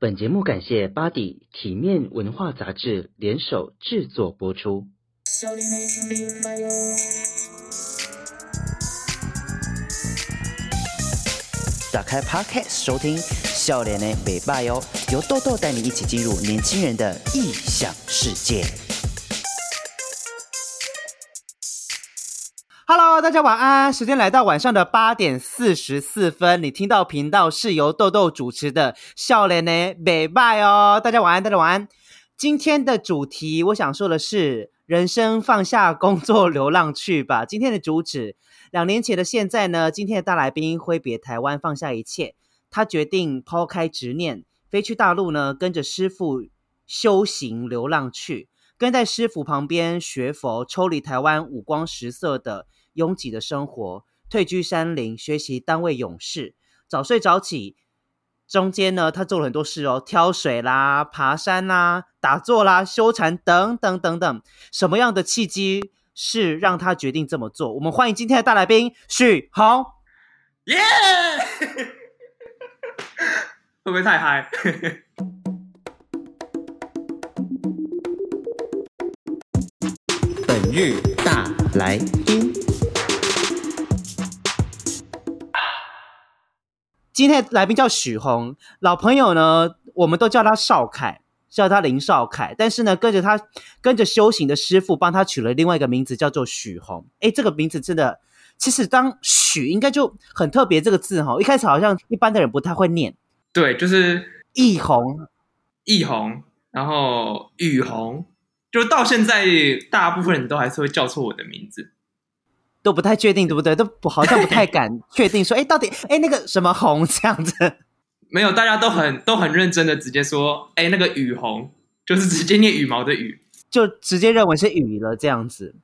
本节目感谢巴迪体面文化杂志联手制作播出。打开 Podcast 收听，笑脸的北拜哟，由豆豆带你一起进入年轻人的异想世界。Hello，大家晚安。时间来到晚上的八点四十四分，你听到频道是由豆豆主持的《笑脸呢美拜》哦。大家晚安，大家晚安。今天的主题，我想说的是，人生放下工作，流浪去吧。今天的主旨，两年前的现在呢，今天的大来宾挥别台湾，放下一切，他决定抛开执念，飞去大陆呢，跟着师傅修行流浪去，跟在师傅旁边学佛，抽离台湾五光十色的。拥挤的生活，退居山林，学习单位勇士，早睡早起。中间呢，他做了很多事哦，挑水啦、爬山啦、打坐啦、修禅等等等等。什么样的契机是让他决定这么做？我们欢迎今天的大来宾许宏。耶！Yeah! 会不会太嗨？本日大来宾。今天的来宾叫许宏，老朋友呢，我们都叫他少凯，叫他林少凯。但是呢，跟着他跟着修行的师傅，帮他取了另外一个名字，叫做许宏。哎，这个名字真的，其实当许应该就很特别这个字哈。一开始好像一般的人不太会念。对，就是易宏，易宏，然后雨宏，就到现在大部分人都还是会叫错我的名字。都不太确定，对不对？都不好像不太敢 确定说，哎，到底哎那个什么红这样子？没有，大家都很都很认真的直接说，哎，那个雨红就是直接念羽毛的羽，就直接认为是雨了这样子。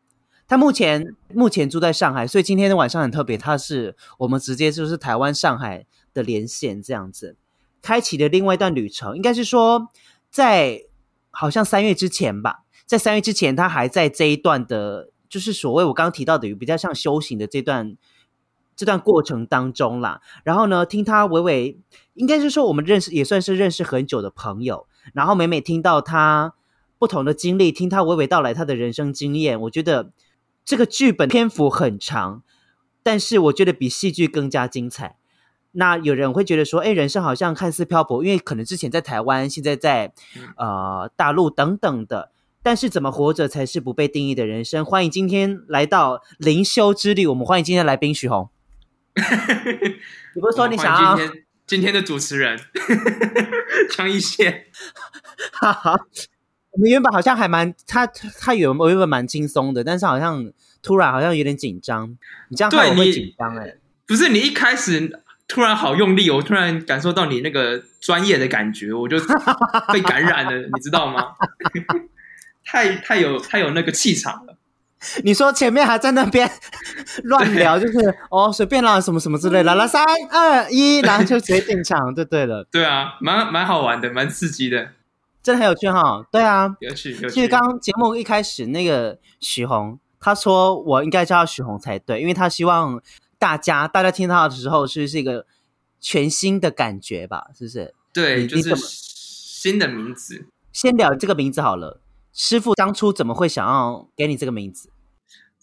他目前目前住在上海，所以今天的晚上很特别，他是我们直接就是台湾上海的连线这样子，开启的另外一段旅程。应该是说，在好像三月之前吧，在三月之前，他还在这一段的。就是所谓我刚刚提到的，比较像修行的这段这段过程当中啦。然后呢，听他娓娓，应该是说我们认识也算是认识很久的朋友。然后每每听到他不同的经历，听他娓娓道来他的人生经验，我觉得这个剧本篇幅很长，但是我觉得比戏剧更加精彩。那有人会觉得说，哎，人生好像看似漂泊，因为可能之前在台湾，现在在呃大陆等等的。但是怎么活着才是不被定义的人生？欢迎今天来到灵修之旅，我们欢迎今天来宾许宏。你不是说你想要今天今天的主持人 张一线？哈哈，我们原本好像还蛮他他原本原本蛮轻松的，但是好像突然好像有点紧张。你这样会不会紧张？哎，不是你一开始突然好用力，我突然感受到你那个专业的感觉，我就被感染了，你知道吗？太太有太有那个气场了。你说前面还在那边 乱聊，就是哦随便啦什么什么之类的，来三二一，然后就直接进场就对了。对啊，蛮蛮好玩的，蛮刺激的，真的很有趣哈。对啊，有趣有趣。其实刚刚节目一开始那个许宏，他说我应该叫他许宏才对，因为他希望大家大家听到的时候是是一个全新的感觉吧，是不是？对，就是新的名字。先聊这个名字好了。师傅当初怎么会想要给你这个名字？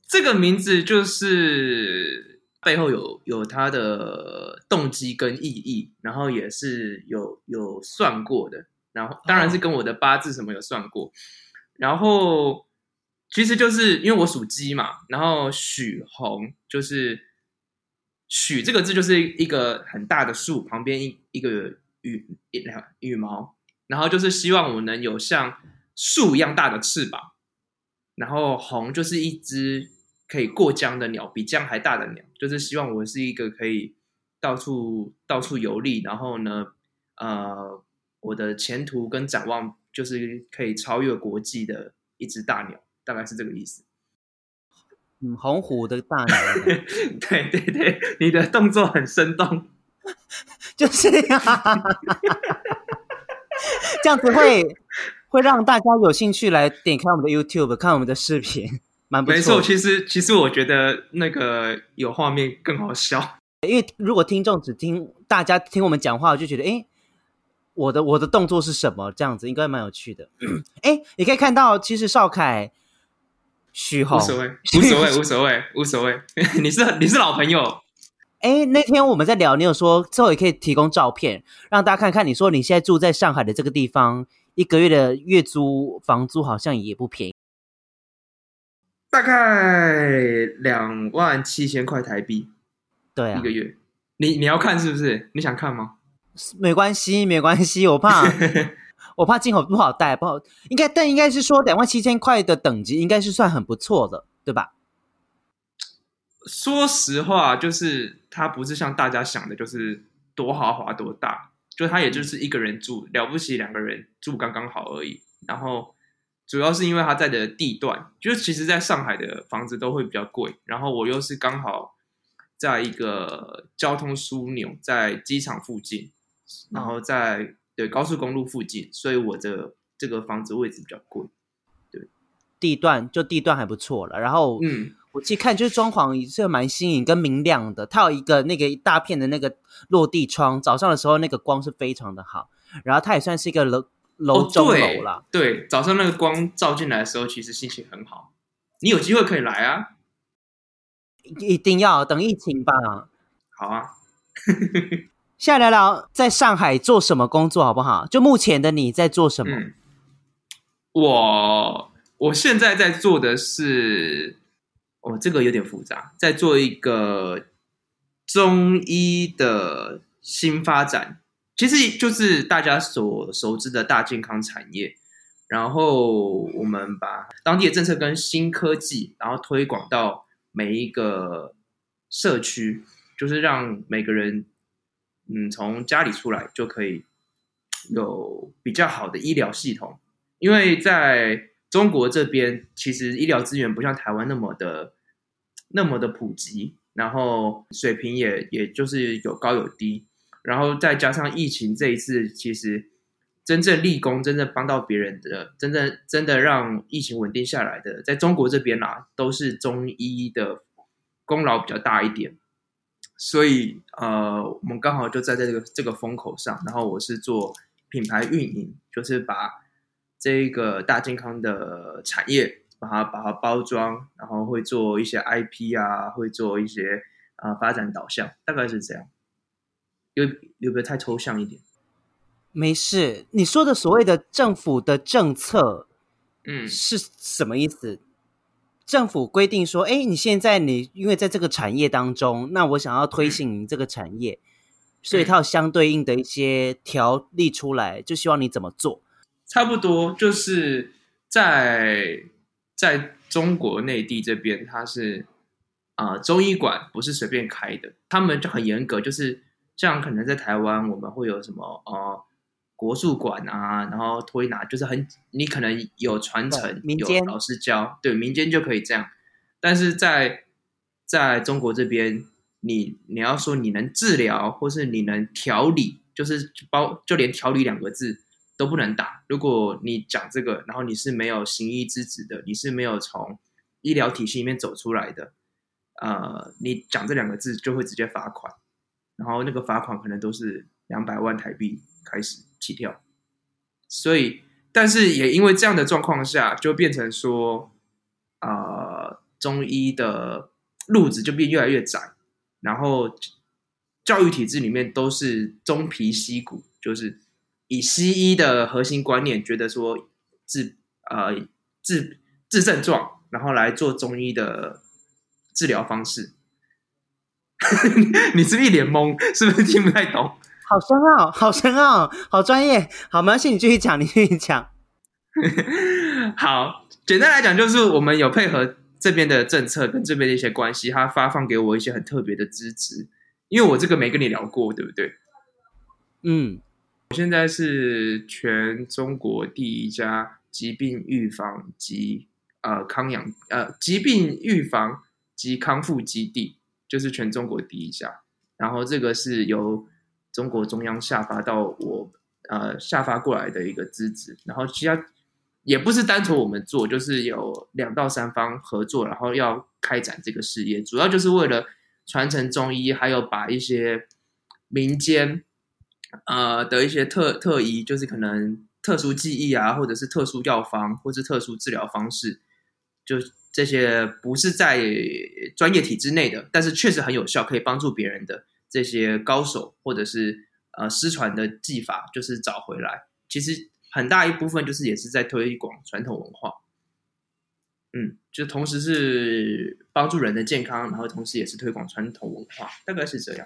这个名字就是背后有有他的动机跟意义，然后也是有有算过的，然后当然是跟我的八字什么有算过，哦、然后其实就是因为我属鸡嘛，然后许宏就是许这个字就是一个很大的树旁边一一个羽一羽毛，然后就是希望我能有像。树一样大的翅膀，然后红就是一只可以过江的鸟，比江还大的鸟，就是希望我是一个可以到处到处游历，然后呢，呃，我的前途跟展望就是可以超越国际的一只大鸟，大概是这个意思。嗯，红虎的大鸟。对对对，你的动作很生动，就是呀，这样子会。会让大家有兴趣来点开我们的 YouTube 看我们的视频，蛮不错。没错，其实其实我觉得那个有画面更好笑，因为如果听众只听大家听我们讲话，我就觉得哎，我的我的动作是什么，这样子应该蛮有趣的。哎，你可以看到，其实邵凯、许閎无所谓，无所谓，无所谓，无所谓。你是你是老朋友。哎，那天我们在聊，你有说之后也可以提供照片，让大家看看。你说你现在住在上海的这个地方，一个月的月租房租好像也不便宜，大概两万七千块台币。对啊，一个月。你你要看是不是？你想看吗？没关系，没关系，我怕 我怕进口不好带，不好应该，但应该是说两万七千块的等级应该是算很不错的，对吧？说实话，就是它不是像大家想的，就是多豪华多大，就他也就是一个人住，了不起两个人住刚刚好而已。然后主要是因为他在的地段，就是其实在上海的房子都会比较贵，然后我又是刚好。在一个交通枢纽，在机场附近，然后在对高速公路附近，所以我的这个房子位置比较贵。对，地段就地段还不错了。然后，嗯，我去看就是装潢也是蛮新颖跟明亮的。它有一个那个一大片的那个落地窗，早上的时候那个光是非常的好。然后它也算是一个楼楼中楼了。对，早上那个光照进来的时候，其实心情很好。你有机会可以来啊。一定要等疫情吧。好啊，下来聊聊在上海做什么工作好不好？就目前的你在做什么？嗯、我我现在在做的是，哦，这个有点复杂，在做一个中医的新发展，其实就是大家所熟知的大健康产业。然后我们把当地的政策跟新科技，然后推广到。每一个社区，就是让每个人，嗯，从家里出来就可以有比较好的医疗系统。因为在中国这边，其实医疗资源不像台湾那么的那么的普及，然后水平也也就是有高有低，然后再加上疫情这一次，其实。真正立功、真正帮到别人的、真正真的让疫情稳定下来的，在中国这边啦，都是中医的功劳比较大一点。所以，呃，我们刚好就站在这个这个风口上。然后，我是做品牌运营，就是把这个大健康的产业，把它把它包装，然后会做一些 IP 啊，会做一些啊、呃、发展导向，大概是这样。有有没有太抽象一点？没事，你说的所谓的政府的政策，嗯，是什么意思？嗯、政府规定说，哎，你现在你因为在这个产业当中，那我想要推行这个产业，嗯、所以它有相对应的一些条例出来，就希望你怎么做。差不多就是在在中国内地这边，它是啊、呃，中医馆不是随便开的，他们就很严格，就是像可能在台湾，我们会有什么呃。国术馆啊，然后推拿就是很，你可能有传承，民间有老师教，对，民间就可以这样。但是在在中国这边，你你要说你能治疗，或是你能调理，就是包就连调理两个字都不能打。如果你讲这个，然后你是没有行医之实的，你是没有从医疗体系里面走出来的，呃，你讲这两个字就会直接罚款，然后那个罚款可能都是两百万台币开始。起跳，所以，但是也因为这样的状况下，就变成说，呃，中医的路子就变越来越窄，然后教育体制里面都是中皮西骨，就是以西医的核心观念，觉得说治呃治治症状，然后来做中医的治疗方式。你是不是一脸懵？是不是听不太懂？好深奥，好深奥，好专业。好，没关系，你继续讲，你继续讲。好，简单来讲，就是我们有配合这边的政策跟这边的一些关系，他发放给我一些很特别的支持。因为我这个没跟你聊过，对不对？嗯，我现在是全中国第一家疾病预防及呃康养呃疾病预防及康复基地，就是全中国第一家。然后这个是由中国中央下发到我，呃，下发过来的一个资质，然后其他也不是单纯我们做，就是有两到三方合作，然后要开展这个事业，主要就是为了传承中医，还有把一些民间呃的一些特特异，就是可能特殊技艺啊，或者是特殊药方，或是特殊治疗方式，就这些不是在专业体制内的，但是确实很有效，可以帮助别人的这些高手，或者是呃失传的技法，就是找回来。其实很大一部分就是也是在推广传统文化。嗯，就同时是帮助人的健康，然后同时也是推广传统文化，大概是这样。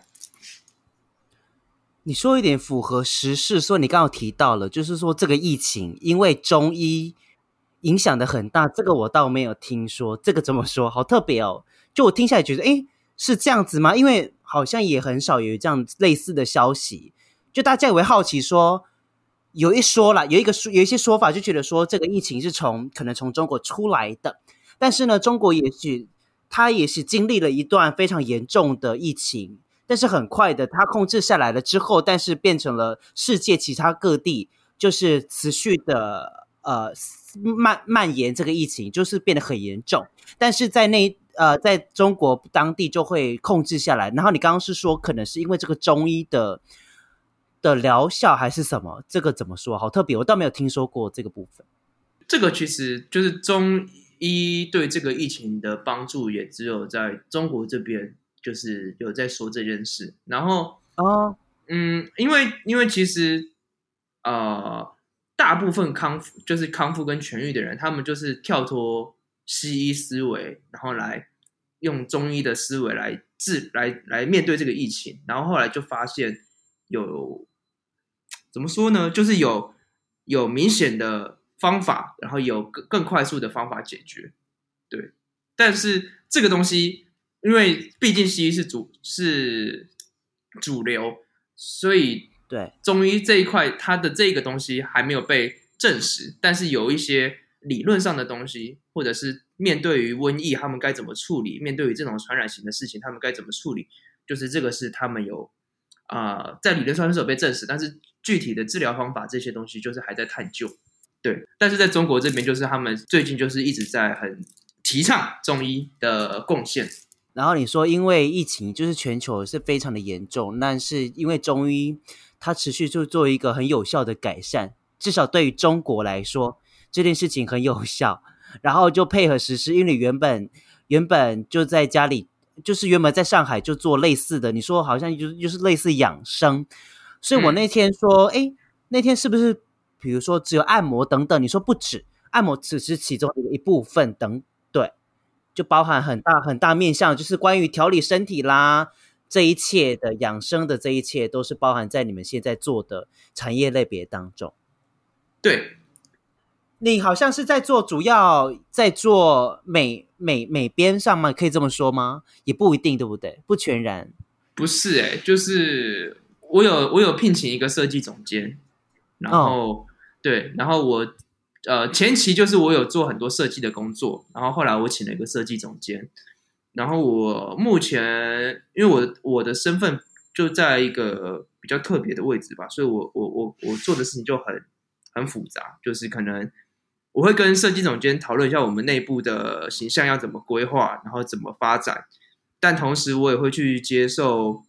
你说一点符合时事，说你刚刚提到了，就是说这个疫情因为中医影响的很大，这个我倒没有听说。这个怎么说？好特别哦！就我听下来觉得，诶，是这样子吗？因为好像也很少有这样类似的消息，就大家也会好奇说。有一说啦，有一个说，有一些说法就觉得说这个疫情是从可能从中国出来的，但是呢，中国也许它也是经历了一段非常严重的疫情，但是很快的它控制下来了之后，但是变成了世界其他各地就是持续的呃蔓蔓延这个疫情，就是变得很严重，但是在那呃在中国当地就会控制下来。然后你刚刚是说可能是因为这个中医的。的疗效还是什么？这个怎么说？好特别，我倒没有听说过这个部分。这个其实就是中医对这个疫情的帮助，也只有在中国这边，就是有在说这件事。然后，哦，嗯，因为因为其实，呃，大部分康复就是康复跟痊愈的人，他们就是跳脱西医思维，然后来用中医的思维来治，来来面对这个疫情。然后后来就发现有。怎么说呢？就是有有明显的方法，然后有更更快速的方法解决，对。但是这个东西，因为毕竟西医是主是主流，所以对中医这一块，它的这个东西还没有被证实。但是有一些理论上的东西，或者是面对于瘟疫，他们该怎么处理？面对于这种传染型的事情，他们该怎么处理？就是这个是他们有啊、呃，在理论上是有被证实，但是。具体的治疗方法这些东西就是还在探究，对。但是在中国这边，就是他们最近就是一直在很提倡中医的贡献。然后你说，因为疫情就是全球是非常的严重，但是因为中医它持续就做一个很有效的改善，至少对于中国来说，这件事情很有效。然后就配合实施，因为你原本原本就在家里，就是原本在上海就做类似的，你说好像就就是类似养生。所以我那天说，哎、嗯，那天是不是，比如说只有按摩等等？你说不止，按摩只是其中的一部分，等对，就包含很大很大面向，就是关于调理身体啦，这一切的养生的这一切，都是包含在你们现在做的产业类别当中。对，你好像是在做，主要在做美美美编上吗？可以这么说吗？也不一定，对不对？不全然，不是哎、欸，就是。我有我有聘请一个设计总监，然后、oh. 对，然后我呃前期就是我有做很多设计的工作，然后后来我请了一个设计总监，然后我目前因为我我的身份就在一个比较特别的位置吧，所以我我我我做的事情就很很复杂，就是可能我会跟设计总监讨论一下我们内部的形象要怎么规划，然后怎么发展，但同时我也会去接受。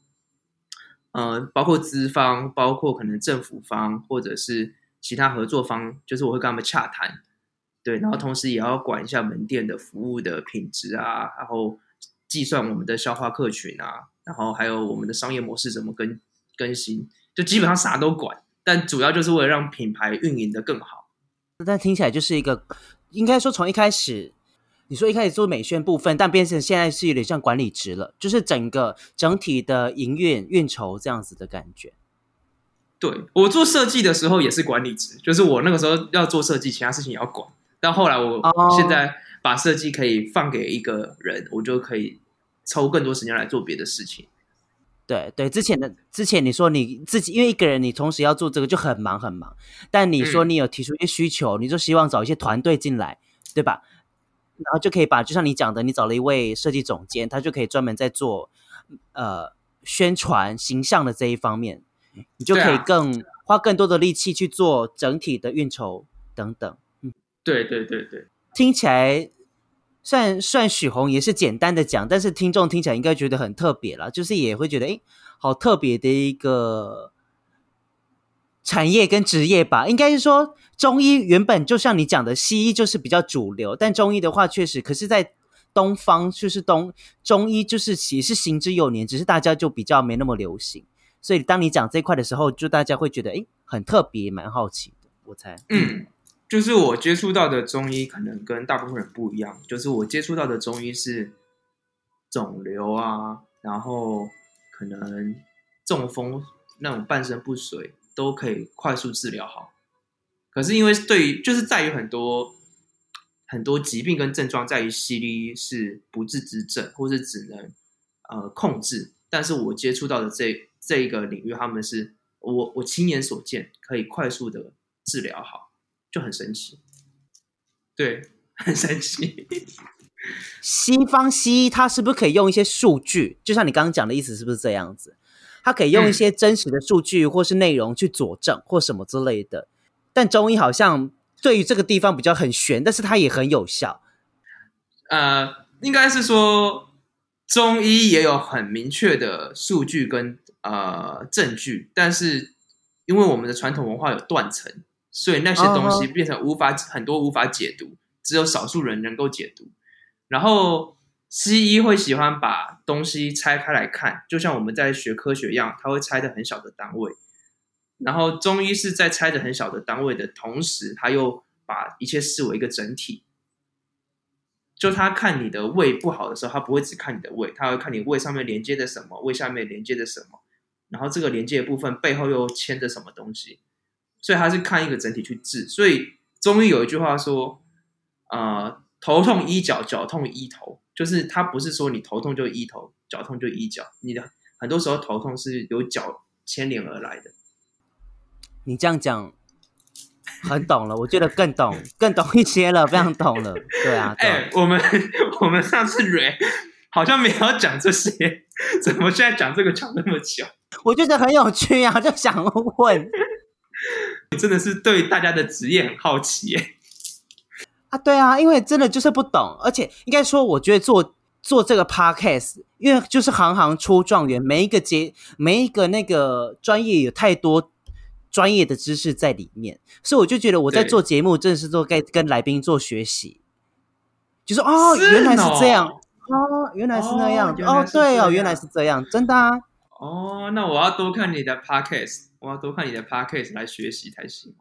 呃，包括资方，包括可能政府方，或者是其他合作方，就是我会跟他们洽谈，对，然后同时也要管一下门店的服务的品质啊，然后计算我们的消化客群啊，然后还有我们的商业模式怎么更更新，就基本上啥都管，但主要就是为了让品牌运营的更好。但听起来就是一个，应该说从一开始。你说一开始做美宣部分，但变成现在是有点像管理职了，就是整个整体的营运运筹这样子的感觉。对，我做设计的时候也是管理职，就是我那个时候要做设计，其他事情也要管。但后来我现在把设计可以放给一个人，哦、我就可以抽更多时间来做别的事情。对对，之前的之前你说你自己因为一个人，你同时要做这个就很忙很忙。但你说你有提出一些需求，嗯、你就希望找一些团队进来，对吧？然后就可以把，就像你讲的，你找了一位设计总监，他就可以专门在做呃宣传形象的这一方面，你就可以更花更多的力气去做整体的运筹等等。嗯，对对对对，听起来算算许宏也是简单的讲，但是听众听起来应该觉得很特别了，就是也会觉得哎，好特别的一个产业跟职业吧，应该是说中医原本就像你讲的，西医就是比较主流，但中医的话确实，可是在东方就是东中医就是也是行之有年，只是大家就比较没那么流行，所以当你讲这块的时候，就大家会觉得诶很特别，蛮好奇的，我猜。嗯。就是我接触到的中医可能跟大部分人不一样，就是我接触到的中医是肿瘤啊，然后可能中风那种半身不遂都可以快速治疗好。可是因为对于就是在于很多很多疾病跟症状，在于西医是不治之症，或是只能呃控制。但是我接触到的这这一个领域，他们是我我亲眼所见，可以快速的治疗好。就很神奇，对，很神奇。西方西医它是不是可以用一些数据？就像你刚刚讲的意思，是不是这样子？它可以用一些真实的数据或是内容去佐证或什么之类的。但中医好像对于这个地方比较很悬，但是它也很有效。呃，应该是说中医也有很明确的数据跟呃证据，但是因为我们的传统文化有断层。所以那些东西变成无法、oh, oh. 很多无法解读，只有少数人能够解读。然后西医会喜欢把东西拆开来看，就像我们在学科学一样，它会拆的很小的单位。然后中医是在拆的很小的单位的同时，他又把一切视为一个整体。就他看你的胃不好的时候，他不会只看你的胃，他会看你胃上面连接的什么，胃下面连接的什么，然后这个连接的部分背后又牵着什么东西。所以他是看一个整体去治，所以中医有一句话说，呃，头痛医脚，脚痛医头，就是他不是说你头痛就医头，脚痛就医脚，你的很多时候头痛是由脚牵连而来的。你这样讲很懂了，我觉得更懂，更懂一些了，非常懂了。对啊，哎、欸，我们我们上次蕊好像没有讲这些，怎么现在讲这个讲那么久？我觉得很有趣啊，就想问。你 真的是对大家的职业很好奇耶？啊，对啊，因为真的就是不懂，而且应该说，我觉得做做这个 podcast，因为就是行行出状元，每一个节每一个那个专业有太多专业的知识在里面，所以我就觉得我在做节目，真的是做该跟来宾做学习，就是哦，原来是这样，哦，原来是那样，哦，哦，对哦，原来是这样，真的啊，哦，那我要多看你的 podcast。我要多看你的 podcast 来学习才行。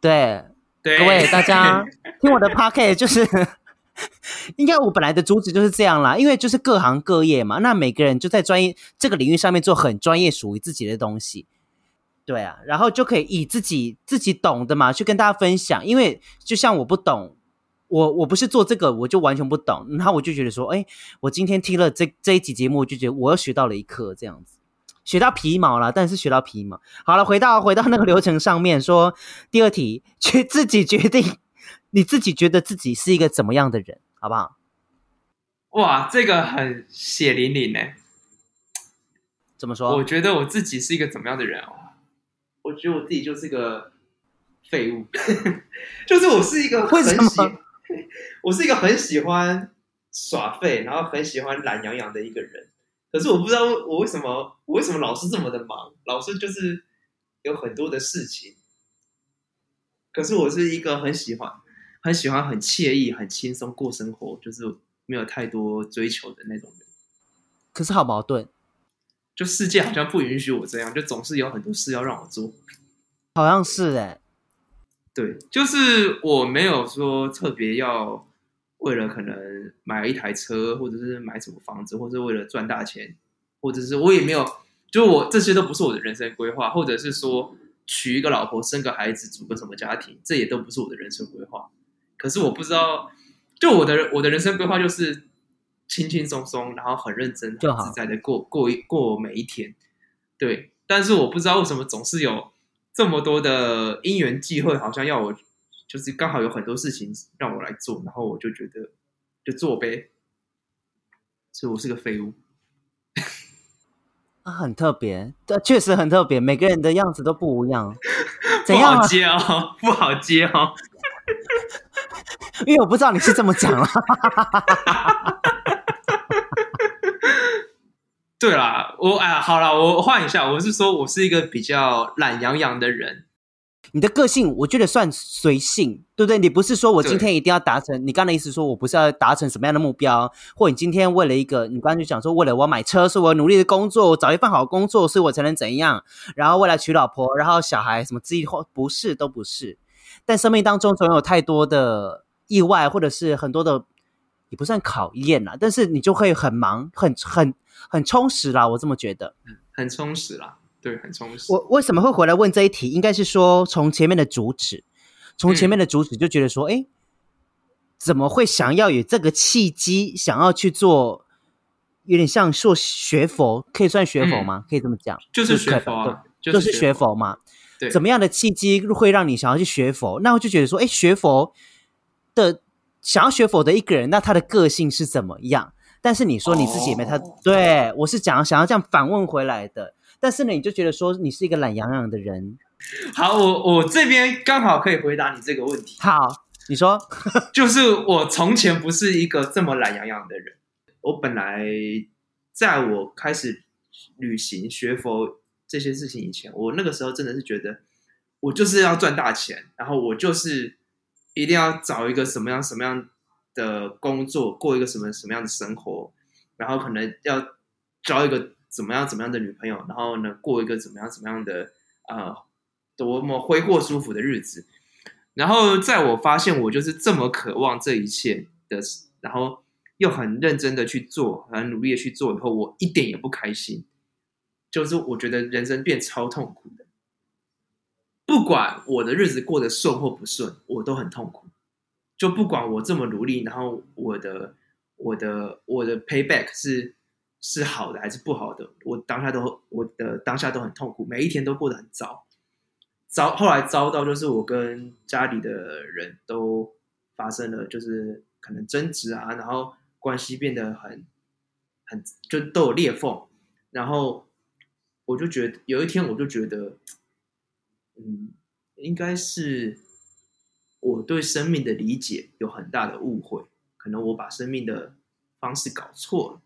对，对，各位大家 听我的 podcast 就是，应该我本来的主旨就是这样啦，因为就是各行各业嘛，那每个人就在专业这个领域上面做很专业属于自己的东西。对啊，然后就可以以自己自己懂的嘛去跟大家分享。因为就像我不懂，我我不是做这个，我就完全不懂。然后我就觉得说，哎，我今天听了这这一集节目，我就觉得我又学到了一课，这样子。学到皮毛了，但是学到皮毛。好了，回到回到那个流程上面，说第二题，去自己决定，你自己觉得自己是一个怎么样的人，好不好？哇，这个很血淋淋呢。怎么说？我觉得我自己是一个怎么样的人哦？我觉得我自己就是个废物，就是我是一个很喜？我是一个很喜欢耍废，然后很喜欢懒洋洋的一个人。可是我不知道我为什么我为什么老是这么的忙，老是就是有很多的事情。可是我是一个很喜欢很喜欢很惬意很轻松过生活，就是没有太多追求的那种人。可是好矛盾，就世界好像不允许我这样，就总是有很多事要让我做。好像是哎，对，就是我没有说特别要。为了可能买一台车，或者是买什么房子，或者是为了赚大钱，或者是我也没有，就我这些都不是我的人生规划，或者是说娶一个老婆、生个孩子、组个什么家庭，这也都不是我的人生规划。可是我不知道，就我的我的人生规划就是轻轻松松，然后很认真、很自在的过过一过每一天。对，但是我不知道为什么总是有这么多的因缘际会，好像要我。就是刚好有很多事情让我来做，然后我就觉得就做呗，所以我是个废物。啊，很特别，这确实很特别，每个人的样子都不一样。怎样啊？不好接哦，不好接哦，因为我不知道你是这么讲了。对啦，我哎呀，好了，我换一下，我是说我是一个比较懒洋洋的人。你的个性，我觉得算随性，对不对？你不是说我今天一定要达成，你刚才的意思说我不是要达成什么样的目标，或你今天为了一个，你刚才就讲说为了我要买车，所以我努力的工作，我找一份好工作，所以我才能怎样，然后未来娶老婆，然后小孩什么之后，不是都不是。但生命当中总有太多的意外，或者是很多的也不算考验啦，但是你就会很忙，很很很充实啦，我这么觉得，很充实啦。对，很充实。我为什么会回来问这一题？应该是说，从前面的主旨，从前面的主旨就觉得说，哎、嗯，怎么会想要有这个契机，想要去做，有点像说学佛，可以算学佛吗？嗯、可以这么讲，就是学佛、啊就，就是学佛嘛。对，怎么样的契机会让你想要去学佛？那我就觉得说，哎，学佛的想要学佛的一个人，那他的个性是怎么样？但是你说你自己也没他，哦、对我是讲想要这样反问回来的。但是呢，你就觉得说你是一个懒洋洋的人。好，我我这边刚好可以回答你这个问题。好，你说，就是我从前不是一个这么懒洋洋的人。我本来在我开始旅行学佛这些事情以前，我那个时候真的是觉得，我就是要赚大钱，然后我就是一定要找一个什么样什么样的工作，过一个什么什么样的生活，然后可能要交一个。怎么样怎么样的女朋友，然后呢，过一个怎么样怎么样的呃多么挥霍舒服的日子，然后在我发现我就是这么渴望这一切的，然后又很认真的去做，很努力的去做以后，我一点也不开心，就是我觉得人生变超痛苦的，不管我的日子过得顺或不顺，我都很痛苦，就不管我这么努力，然后我的我的我的 payback 是。是好的还是不好的？我当下都我的当下都很痛苦，每一天都过得很糟，糟后来糟到就是我跟家里的人都发生了，就是可能争执啊，然后关系变得很很就都有裂缝，然后我就觉得有一天我就觉得，嗯，应该是我对生命的理解有很大的误会，可能我把生命的方式搞错了。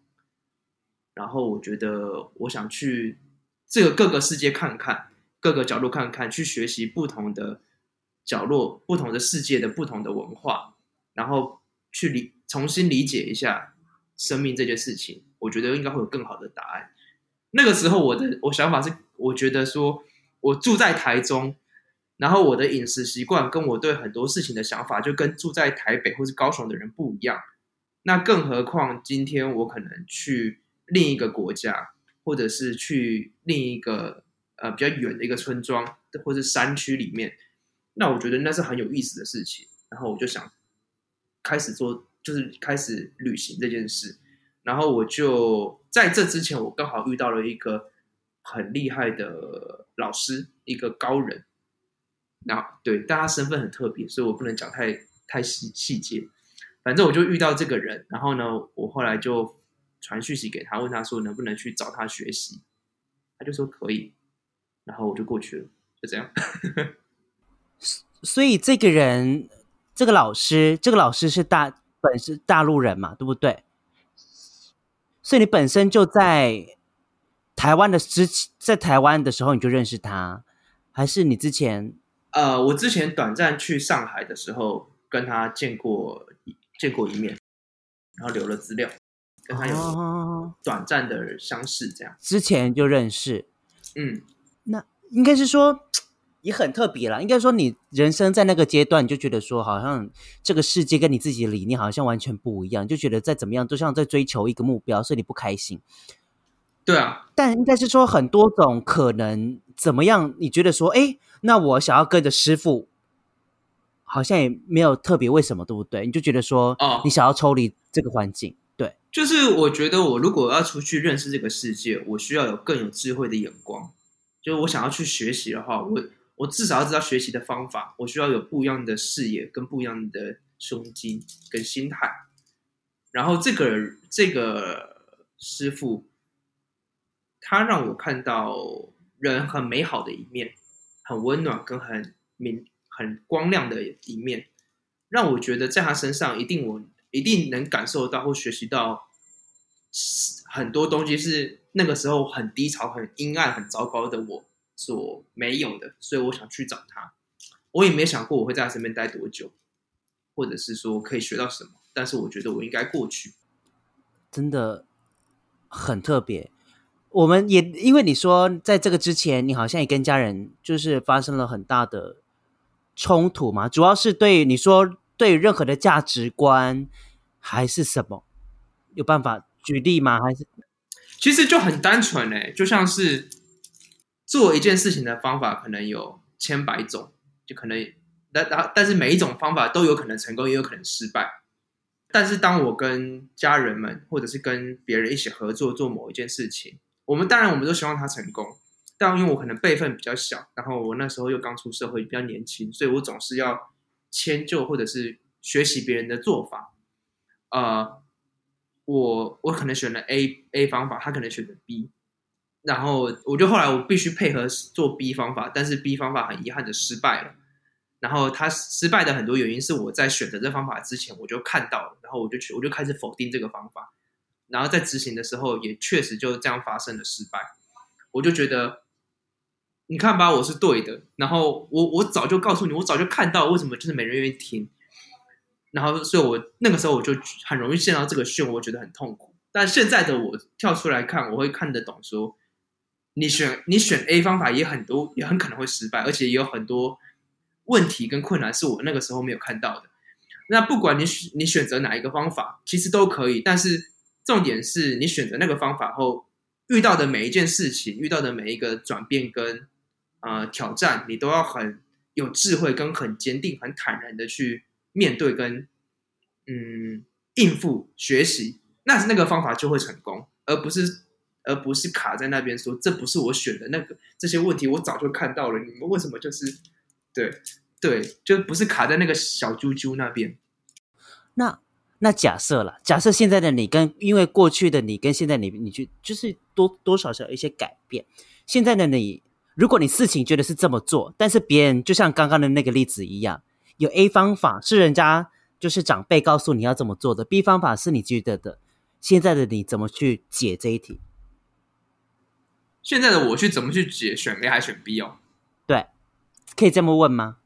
然后我觉得，我想去这个各个世界看看，各个角落看看，去学习不同的角落、不同的世界的不同的文化，然后去理重新理解一下生命这件事情。我觉得应该会有更好的答案。那个时候，我的我想法是，我觉得说我住在台中，然后我的饮食习惯跟我对很多事情的想法，就跟住在台北或是高雄的人不一样。那更何况今天我可能去。另一个国家，或者是去另一个呃比较远的一个村庄，或者是山区里面，那我觉得那是很有意思的事情。然后我就想开始做，就是开始旅行这件事。然后我就在这之前，我刚好遇到了一个很厉害的老师，一个高人。那对，但他身份很特别，所以我不能讲太太细细节。反正我就遇到这个人，然后呢，我后来就。传讯息给他，问他说能不能去找他学习，他就说可以，然后我就过去了，就这样。所以这个人，这个老师，这个老师是大本是大陆人嘛，对不对？所以你本身就在台湾的之在台湾的时候你就认识他，还是你之前？呃，我之前短暂去上海的时候跟他见过见过一面，然后留了资料。跟他有短暂的相识，这样、哦、之前就认识，嗯，那应该是说也很特别啦。应该说你人生在那个阶段，你就觉得说好像这个世界跟你自己的理念好像完全不一样，就觉得再怎么样都像在追求一个目标，所以你不开心。对啊，但应该是说很多种可能，怎么样？你觉得说，哎，那我想要跟着师傅，好像也没有特别为什么，对不对？你就觉得说，哦，你想要抽离这个环境。对就是我觉得，我如果要出去认识这个世界，我需要有更有智慧的眼光。就是我想要去学习的话，我我至少要知道学习的方法。我需要有不一样的视野，跟不一样的胸襟跟心态。然后这个这个师傅，他让我看到人很美好的一面，很温暖跟很明很光亮的一面，让我觉得在他身上一定我。一定能感受到或学习到很多东西，是那个时候很低潮、很阴暗、很糟糕的我所没有的，所以我想去找他。我也没想过我会在他身边待多久，或者是说可以学到什么。但是我觉得我应该过去，真的很特别。我们也因为你说在这个之前，你好像也跟家人就是发生了很大的冲突嘛，主要是对你说对任何的价值观还是什么，有办法举例吗？还是其实就很单纯哎，就像是做一件事情的方法可能有千百种，就可能但但但是每一种方法都有可能成功，也有可能失败。但是当我跟家人们或者是跟别人一起合作做某一件事情。我们当然，我们都希望他成功，但因为我可能辈分比较小，然后我那时候又刚出社会，比较年轻，所以我总是要迁就或者是学习别人的做法。呃，我我可能选了 A A 方法，他可能选择 B，然后我就后来我必须配合做 B 方法，但是 B 方法很遗憾的失败了。然后他失败的很多原因是我在选择这方法之前我就看到了，然后我就去我就开始否定这个方法。然后在执行的时候，也确实就这样发生了失败。我就觉得，你看吧，我是对的。然后我我早就告诉你，我早就看到为什么就是没人愿意听。然后，所以我那个时候我就很容易陷到这个漩涡，我觉得很痛苦。但现在的我跳出来看，我会看得懂说，你选你选 A 方法也很多，也很可能会失败，而且也有很多问题跟困难是我那个时候没有看到的。那不管你你选择哪一个方法，其实都可以，但是。重点是你选择那个方法后遇到的每一件事情，遇到的每一个转变跟呃挑战，你都要很有智慧跟很坚定、很坦然的去面对跟嗯应付学习，那那个方法就会成功，而不是而不是卡在那边说这不是我选的那个这些问题，我早就看到了，你们为什么就是对对，就不是卡在那个小猪猪那边？那。那假设了，假设现在的你跟因为过去的你跟现在你，你去就是多多少少一些改变。现在的你，如果你事情觉得是这么做，但是别人就像刚刚的那个例子一样，有 A 方法是人家就是长辈告诉你要怎么做的，B 方法是你觉得的。现在的你怎么去解这一题？现在的我去怎么去解？选 A 还是选 B 哦？对，可以这么问吗？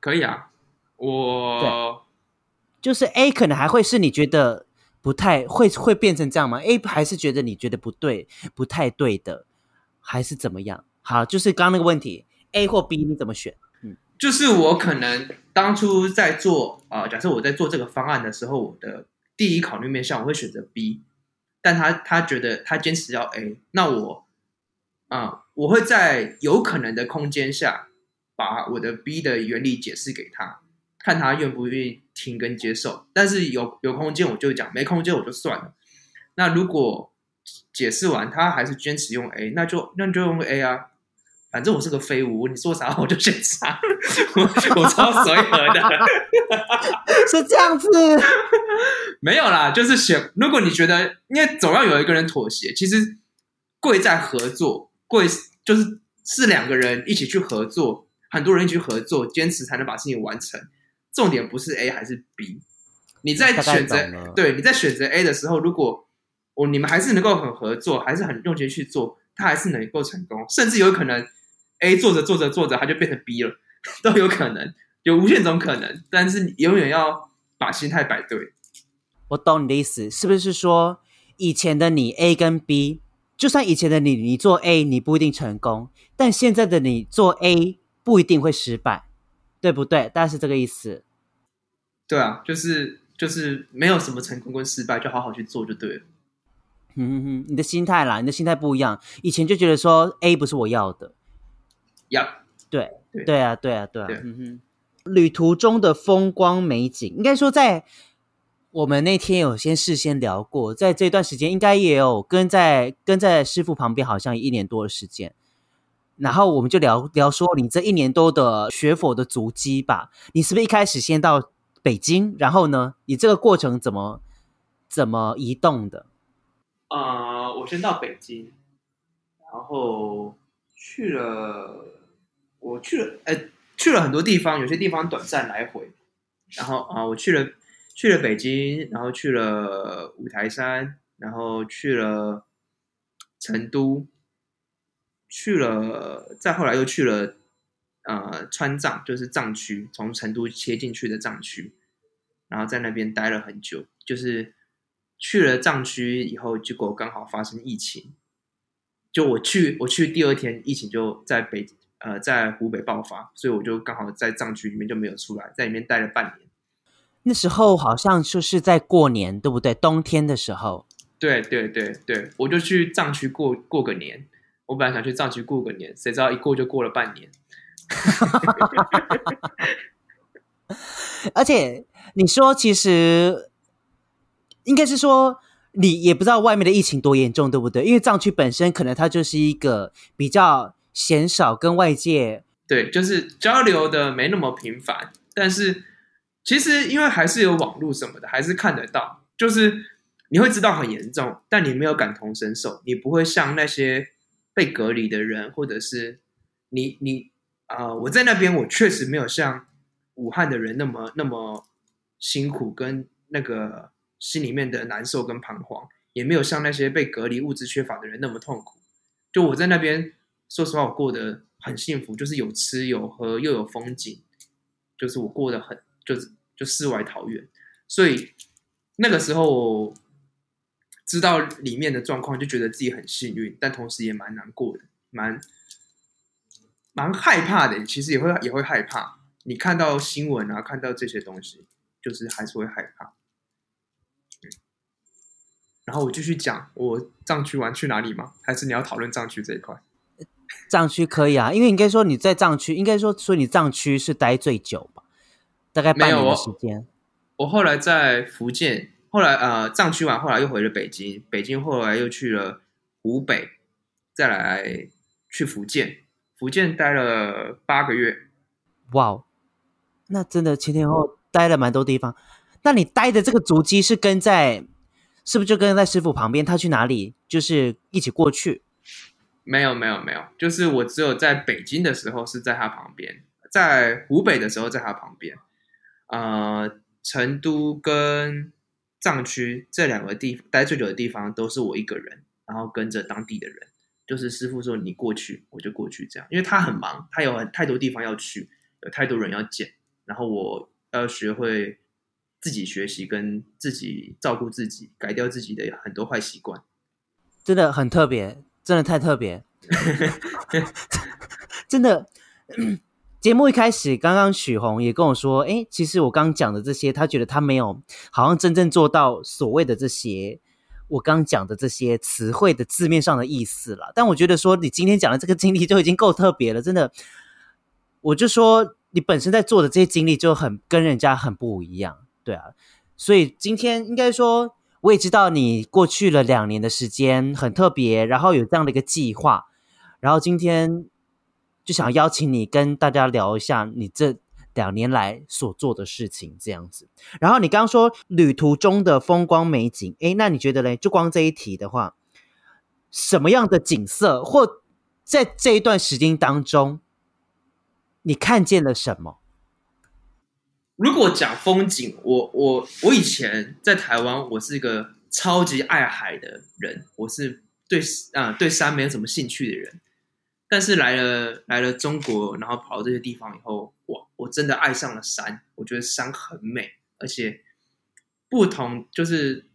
可以啊，我。就是 A 可能还会是你觉得不太会会变成这样吗？A 还是觉得你觉得不对，不太对的，还是怎么样？好，就是刚刚那个问题，A 或 B 你怎么选？嗯，就是我可能当初在做啊、假设我在做这个方案的时候，我的第一考虑面向我会选择 B，但他他觉得他坚持要 A，那我啊、我会在有可能的空间下把我的 B 的原理解释给他。看他愿不愿意听跟接受，但是有有空间我就讲，没空间我就算了。那如果解释完他还是坚持用 A，那就那就用 A 啊，反正我是个废物，你说啥我就选啥，我我超随和的，是这样子，没有啦，就是选。如果你觉得，因为总要有一个人妥协，其实贵在合作，贵就是是两个人一起去合作，很多人一起去合作，坚持才能把事情完成。重点不是 A 还是 B，你在选择对你在选择 A 的时候，如果我你们还是能够很合作，还是很用心去做，他还是能够成功，甚至有可能 A 做着做着做着，它就变成 B 了，都有可能，有无限种可能。但是你永远要把心态摆对。我懂你的意思，是不是说以前的你 A 跟 B，就算以前的你你做 A 你不一定成功，但现在的你做 A 不一定会失败，对不对？大概是这个意思。对啊，就是就是没有什么成功跟失败，就好好去做就对了。嗯哼哼，你的心态啦，你的心态不一样。以前就觉得说 A 不是我要的，要 Yeah. 对对对啊对啊对啊。对嗯哼，旅途中的风光美景，应该说在我们那天有先事先聊过，在这段时间应该也有跟在跟在师傅旁边，好像一年多的时间。然后我们就聊聊说你这一年多的学佛的足迹吧。你是不是一开始先到？北京，然后呢？你这个过程怎么怎么移动的？啊、呃，我先到北京，然后去了，我去了，呃，去了很多地方，有些地方短暂来回。然后啊、我去了去了北京，然后去了五台山，然后去了成都，去了，再后来又去了呃川藏，就是藏区，从成都切进去的藏区，然后在那边待了很久。就是去了藏区以后，结果刚好发生疫情。就我去，我去第二天，疫情就在北呃在湖北爆发，所以我就刚好在藏区里面就没有出来，在里面待了半年。那时候好像就是在过年，对不对？冬天的时候。对对对对，我就去藏区过过个年。我本来想去藏区过个年，谁知道一过就过了半年。而且你说，其实应该是说，你也不知道外面的疫情多严重，对不对？因为藏区本身可能它就是一个比较鲜少跟外界对，就是交流的没那么频繁。但是其实因为还是有网络什么的，还是看得到，就是。你会知道很严重，但你没有感同身受，你不会像那些被隔离的人，或者是你你啊、我在那边，我确实没有像武汉的人那么那么辛苦，跟那个心里面的难受跟彷徨，也没有像那些被隔离、物质缺乏的人那么痛苦。就我在那边，说实话，我过得很幸福，就是有吃有喝，又有风景，就是我过得很就是就世外桃源。所以那个时候。知道里面的状况，就觉得自己很幸运，但同时也蛮难过的，蛮蛮害怕的。其实也会也会害怕。你看到新闻啊，看到这些东西，就是还是会害怕。然后我继续讲，我藏区玩去哪里吗？还是你要讨论藏区这一块？藏区可以啊，因为应该说你在藏区，应该说说你藏区是待最久吧？大概半年的时间。我，后来在福建。后来呃，藏区完，后来又回了北京，北京后来又去了湖北，再来去福建，福建待了八个月。哇，那真的前前后后待了蛮多地方。那你待的这个足迹是跟在，是不是就跟在师傅旁边？他去哪里，就是一起过去？没有没有没有，就是我只有在北京的时候是在他旁边，在湖北的时候在他旁边。呃，成都跟藏区这两个地待最久的地方都是我一个人，然后跟着当地的人，就是师傅说你过去，我就过去这样。因为他很忙，他有很太多地方要去，有太多人要见，然后我要学会自己学习，跟自己照顾自己，改掉自己的很多坏习惯，真的很特别，真的太特别，真的。节目一开始，刚刚许宏也跟我说：“哎，其实我刚讲的这些，他觉得他没有好像真正做到所谓的这些我刚讲的这些词汇的字面上的意思了。但我觉得说你今天讲的这个经历就已经够特别了，真的。我就说你本身在做的这些经历就很跟人家很不一样，对啊。所以今天应该说，我也知道你过去了两年的时间很特别，然后有这样的一个计划，然后今天。”就想邀请你跟大家聊一下你这两年来所做的事情，这样子。然后你刚刚说旅途中的风光美景，诶，那你觉得嘞？就光这一题的话，什么样的景色，或在这一段时间当中，你看见了什么？如果讲风景，我我我以前在台湾，我是一个超级爱海的人，我是对啊对山没有什么兴趣的人。但是来了来了中国，然后跑到这些地方以后，哇，我真的爱上了山。我觉得山很美，而且不同就是，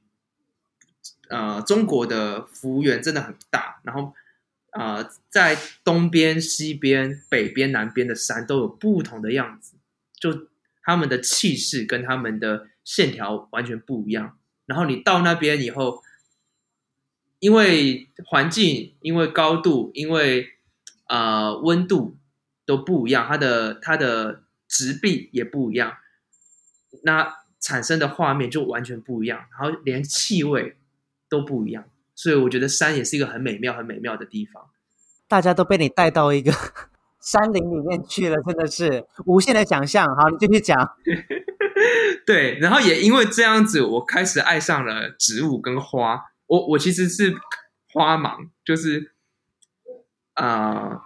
呃，中国的幅员真的很大。然后，呃，在东边、西边、北边、南边的山都有不同的样子，就他们的气势跟他们的线条完全不一样。然后你到那边以后，因为环境，因为高度，因为呃，温度都不一样，它的它的植被也不一样，那产生的画面就完全不一样，然后连气味都不一样，所以我觉得山也是一个很美妙、很美妙的地方。大家都被你带到一个山林里面去了，真的是无限的想象。好，你继续讲。对，然后也因为这样子，我开始爱上了植物跟花。我我其实是花盲，就是。啊、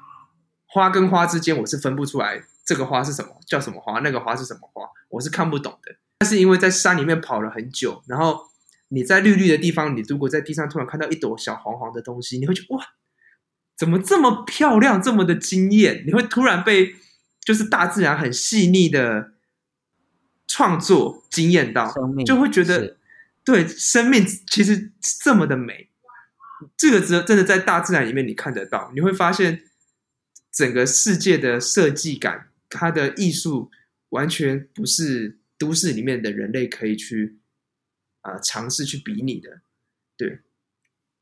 花跟花之间我是分不出来，这个花是什么，叫什么花，那个花是什么花，我是看不懂的。但是因为在山里面跑了很久，然后你在绿绿的地方，你如果在地上突然看到一朵小黄黄的东西，你会觉得哇，怎么这么漂亮，这么的惊艳？你会突然被就是大自然很细腻的创作惊艳到，就会觉得对生命其实这么的美。这个真真的在大自然里面你看得到，你会发现整个世界的设计感，它的艺术完全不是都市里面的人类可以去啊、呃、尝试去比拟的，对。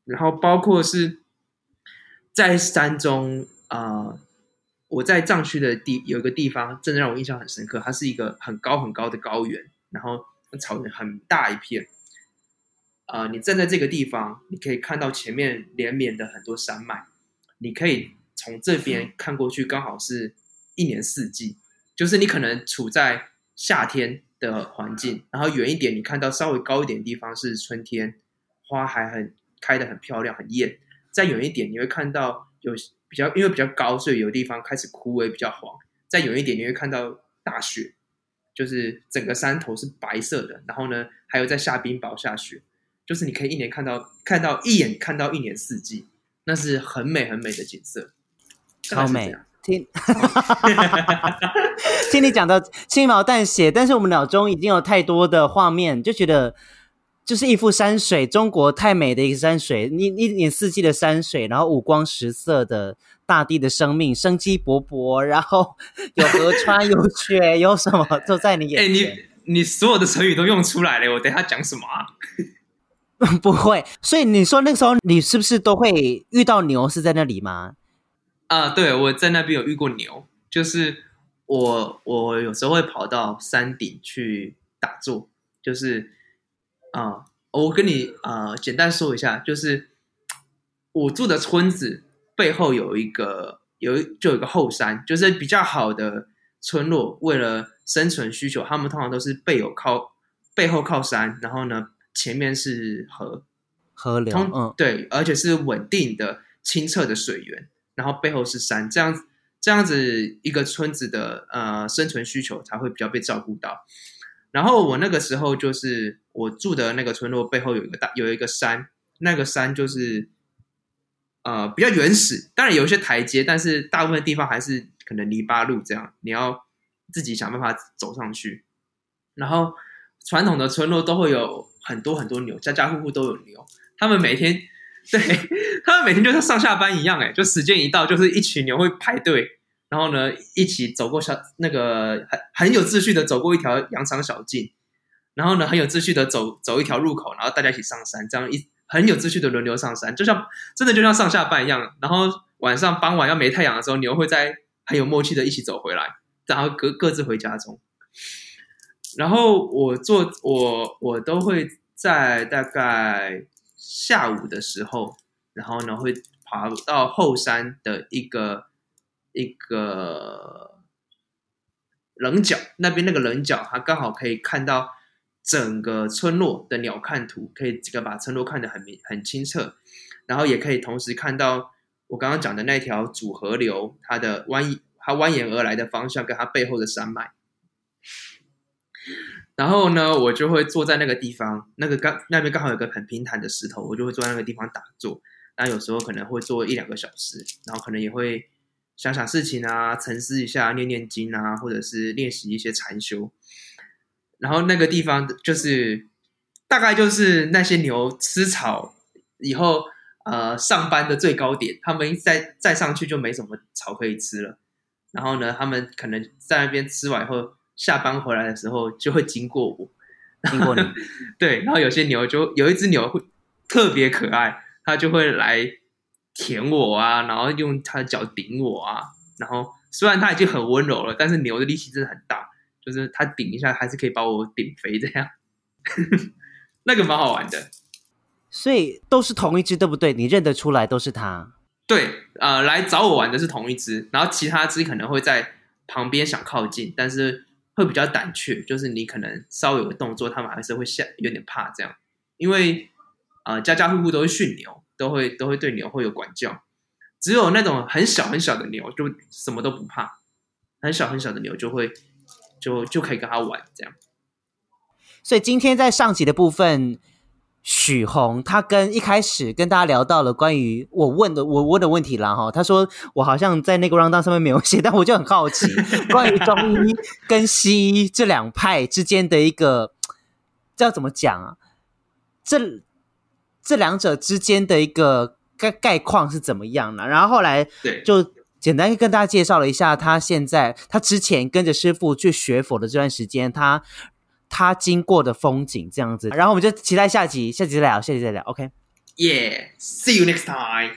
然后包括是在山中啊、我在藏区的地有一个地方，真的让我印象很深刻，它是一个很高很高的高原，然后草原很大一片。啊、你站在这个地方，你可以看到前面连绵的很多山脉，你可以从这边看过去，刚好是一年四季。就是你可能处在夏天的环境，然后远一点，你看到稍微高一点的地方是春天，花还很开得很漂亮，很艳。再远一点，你会看到有比较，因为比较高，所以有地方开始枯萎，比较黄。再远一点，你会看到大雪，就是整个山头是白色的，然后呢，还有在下冰雹、下雪。就是你可以一年看到看到一眼看到一年四季，那是很美很美的景色，超美。听，听你讲的轻描淡写，但是我们脑中已经有太多的画面，就觉得就是一幅山水，中国太美的一个山水，一一年四季的山水，然后五光十色的大地的生命，生机勃勃，然后 有河川有雪，有什么都在你眼前。哎，你你所有的成语都用出来了，我等一下讲什么啊？不会，所以你说那个时候你是不是都会遇到牛？是在那里吗？啊，对，我在那边有遇过牛，就是我我有时候会跑到山顶去打坐，就是啊，我跟你啊简单说一下，就是我住的村子背后有一个有就有一个后山，就是比较好的村落，为了生存需求，他们通常都是背有靠背后靠山，然后呢。前面是河，河流，嗯，对，而且是稳定的、清澈的水源，然后背后是山，这样这样子一个村子的呃生存需求才会比较被照顾到。然后我那个时候就是我住的那个村落背后有一个大有一个山，那个山就是呃比较原始，当然有一些台阶，但是大部分地方还是可能泥巴路这样，你要自己想办法走上去。然后传统的村落都会有。很多很多牛，家家户户都有牛。他们每天，对，他们每天就像上下班一样，哎，就时间一到，就是一群牛会排队，然后呢，一起走过小那个很很有秩序的走过一条羊肠小径，然后呢，很有秩序的走走一条路口，然后大家一起上山，这样一很有秩序的轮流上山，就像真的就像上下班一样。然后晚上傍晚要没太阳的时候，牛会在很有默契的一起走回来，然后各各自回家中。然后我做我我都会在大概下午的时候，然后呢会爬到后山的一个一个棱角那边，那个棱角它刚好可以看到整个村落的鸟瞰图，可以这个把村落看得很明很清澈，然后也可以同时看到我刚刚讲的那条主河流它的蜿它蜿蜒而来的方向跟它背后的山脉。然后呢，我就会坐在那个地方，那个刚那边刚好有个很平坦的石头，我就会坐在那个地方打坐。那有时候可能会坐一两个小时，然后可能也会想想事情啊，沉思一下，念念经啊，或者是练习一些禅修。然后那个地方就是大概就是那些牛吃草以后，呃，上班的最高点，他们再再上去就没什么草可以吃了。然后呢，他们可能在那边吃完以后。下班回来的时候就会经过我，经过你，对，然后有些牛就有一只牛会特别可爱，它就会来舔我啊，然后用它的脚顶我啊，然后虽然它已经很温柔了，但是牛的力气真的很大，就是它顶一下还是可以把我顶飞这样，那个蛮好玩的。所以都是同一只对不对？你认得出来都是它？对，呃，来找我玩的是同一只，然后其他只可能会在旁边想靠近，但是。会比较胆怯，就是你可能稍微有个动作，他们还是会吓，有点怕这样。因为啊、呃，家家户户都会训牛，都会都会对牛会有管教。只有那种很小很小的牛，就什么都不怕。很小很小的牛就会就就可以跟他玩这样。所以今天在上集的部分，许宏，他跟一开始跟大家聊到了关于我问的我问的问题啦哈，他说我好像在那个 rundown 上面没有写，但我就很好奇 关于中医跟西医这两派之间的一个，这要怎么讲啊？这这两者之间的一个概概况是怎么样呢？然后后来就简单跟大家介绍了一下他现在他之前跟着师傅去学佛的这段时间，他。他经过的风景这样子，然后我们就期待下集，下集再聊，下集再聊，OK？Yeah，see you next time。